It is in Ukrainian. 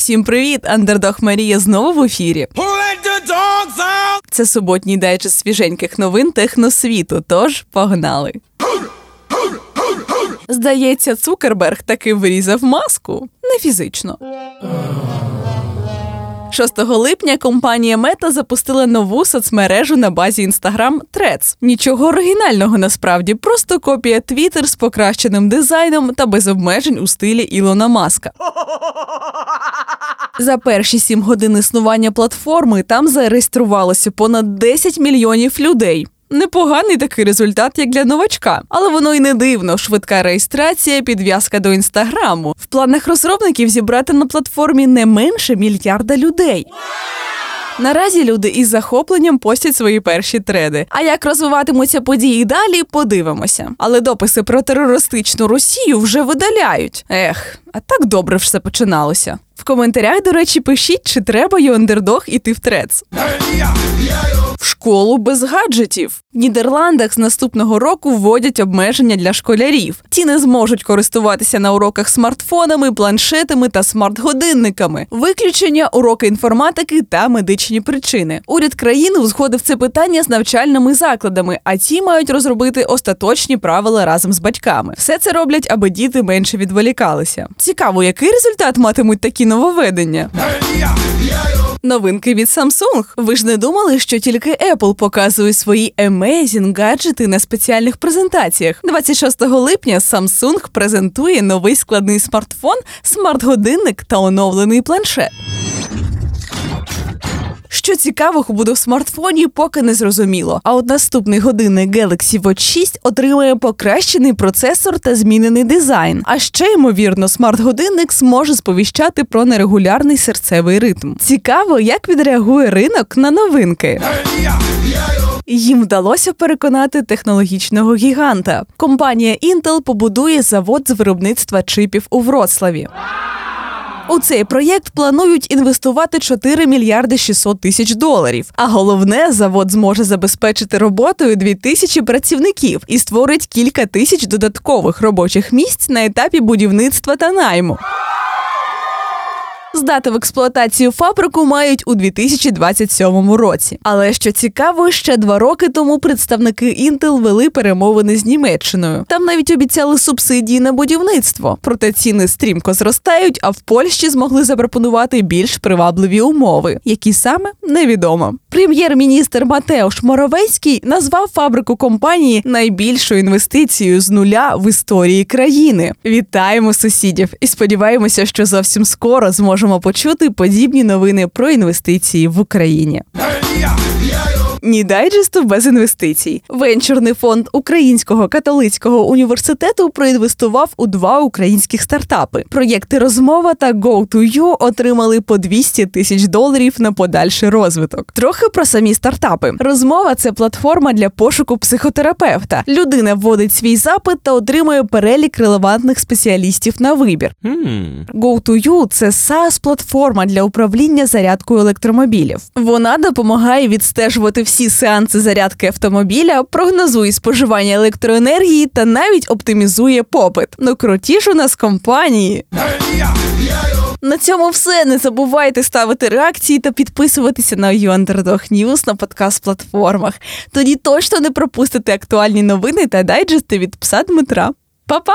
Всім привіт! Андердог Марія знову в ефірі. Це суботній дайджест свіженьких новин техносвіту. Тож погнали. Здається, Цукерберг таки вирізав маску не фізично. 6 липня компанія Мета запустила нову соцмережу на базі Instagram Threads. Нічого оригінального насправді, просто копія Twitter з покращеним дизайном та без обмежень у стилі Ілона Маска. За перші сім годин існування платформи там зареєструвалося понад 10 мільйонів людей. Непоганий такий результат, як для новачка, але воно й не дивно. Швидка реєстрація, підв'язка до інстаграму. В планах розробників зібрати на платформі не менше мільярда людей. Наразі люди із захопленням постять свої перші треди. А як розвиватимуться події далі, подивимося. Але дописи про терористичну Росію вже видаляють. Ех, а так добре все починалося. В коментарях, до речі, пишіть, чи треба Йондердог іти в трец. В школу без гаджетів. В Нідерландах з наступного року вводять обмеження для школярів. Ті не зможуть користуватися на уроках смартфонами, планшетами та смарт-годинниками. Виключення уроки інформатики та медичні причини. Уряд країни узгодив це питання з навчальними закладами, а ті мають розробити остаточні правила разом з батьками. Все це роблять, аби діти менше відволікалися. Цікаво, який результат матимуть такі нововведення. Новинки від Samsung. Ви ж не думали, що тільки Apple показує свої amazing гаджети на спеціальних презентаціях. 26 липня Samsung презентує новий складний смартфон, смарт-годинник та оновлений планшет. Що цікавого буде в смартфоні, поки не зрозуміло. А от наступний годинник Galaxy Watch 6 отримає покращений процесор та змінений дизайн. А ще ймовірно, смарт-годинник зможе сповіщати про нерегулярний серцевий ритм. Цікаво, як відреагує ринок на новинки. Їм вдалося переконати технологічного гіганта. Компанія Intel побудує завод з виробництва чипів у Вроцлаві. У цей проєкт планують інвестувати 4 мільярди 600 тисяч доларів. А головне, завод зможе забезпечити роботою 2 тисячі працівників і створить кілька тисяч додаткових робочих місць на етапі будівництва та найму. Здати в експлуатацію фабрику мають у 2027 році. Але що цікаво, ще два роки тому представники Intel вели перемовини з Німеччиною. Там навіть обіцяли субсидії на будівництво. Проте ціни стрімко зростають, а в Польщі змогли запропонувати більш привабливі умови, які саме невідомо. Прем'єр-міністр Матеуш Моровецький назвав фабрику компанії найбільшою інвестицією з нуля в історії країни. Вітаємо сусідів і сподіваємося, що зовсім скоро зможемо почути подібні новини про інвестиції в Україні. Ні дайджесту без інвестицій. Венчурний фонд Українського католицького університету проінвестував у два українських стартапи. Проєкти розмова та Go2You отримали по 200 тисяч доларів на подальший розвиток. Трохи про самі стартапи. Розмова це платформа для пошуку психотерапевта. Людина вводить свій запит та отримує перелік релевантних спеціалістів на вибір. Go2You – це SaaS платформа для управління зарядкою електромобілів. Вона допомагає відстежувати всі сеанси зарядки автомобіля, прогнозує споживання електроенергії та навіть оптимізує попит. Ну круті ж у нас компанії. На цьому все. Не забувайте ставити реакції та підписуватися на Underdog News на подкаст-платформах. Тоді точно не пропустите актуальні новини та дайджести від пса Дмитра. Па-па!